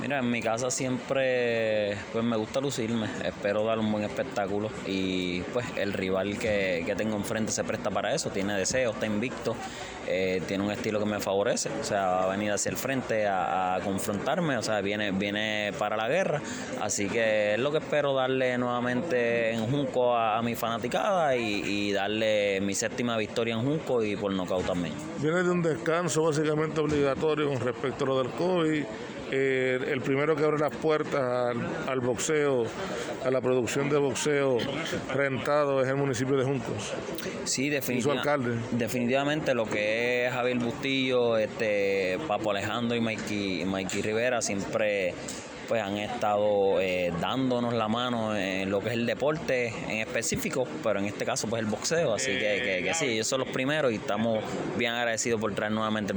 Mira, en mi casa siempre pues me gusta lucirme, espero dar un buen espectáculo. Y pues el rival que, que tengo enfrente se presta para eso, tiene deseos, está invicto, eh, tiene un estilo que me favorece, o sea, va a venir hacia el frente a, confrontarme, o sea, viene, viene para la guerra, así que es lo que espero darle nuevamente en Junco a, mi fanaticada y, darle mi séptima victoria en Junco y por nocaut también. Viene de un descanso básicamente obligatorio con respecto a lo del COVID. Eh, el primero que abre las puertas al, boxeo, a la producción de boxeo rentado es el municipio de Juncos. Sí, definitivamente lo que es Javier Bustillo, este, Papo Alejandro y Mikey, Mikey Rivera siempre pues han estado eh, dándonos la mano en lo que es el deporte en específico, pero en este caso pues el boxeo, así que, que, que sí, ellos son los primeros y estamos bien agradecidos por traer nuevamente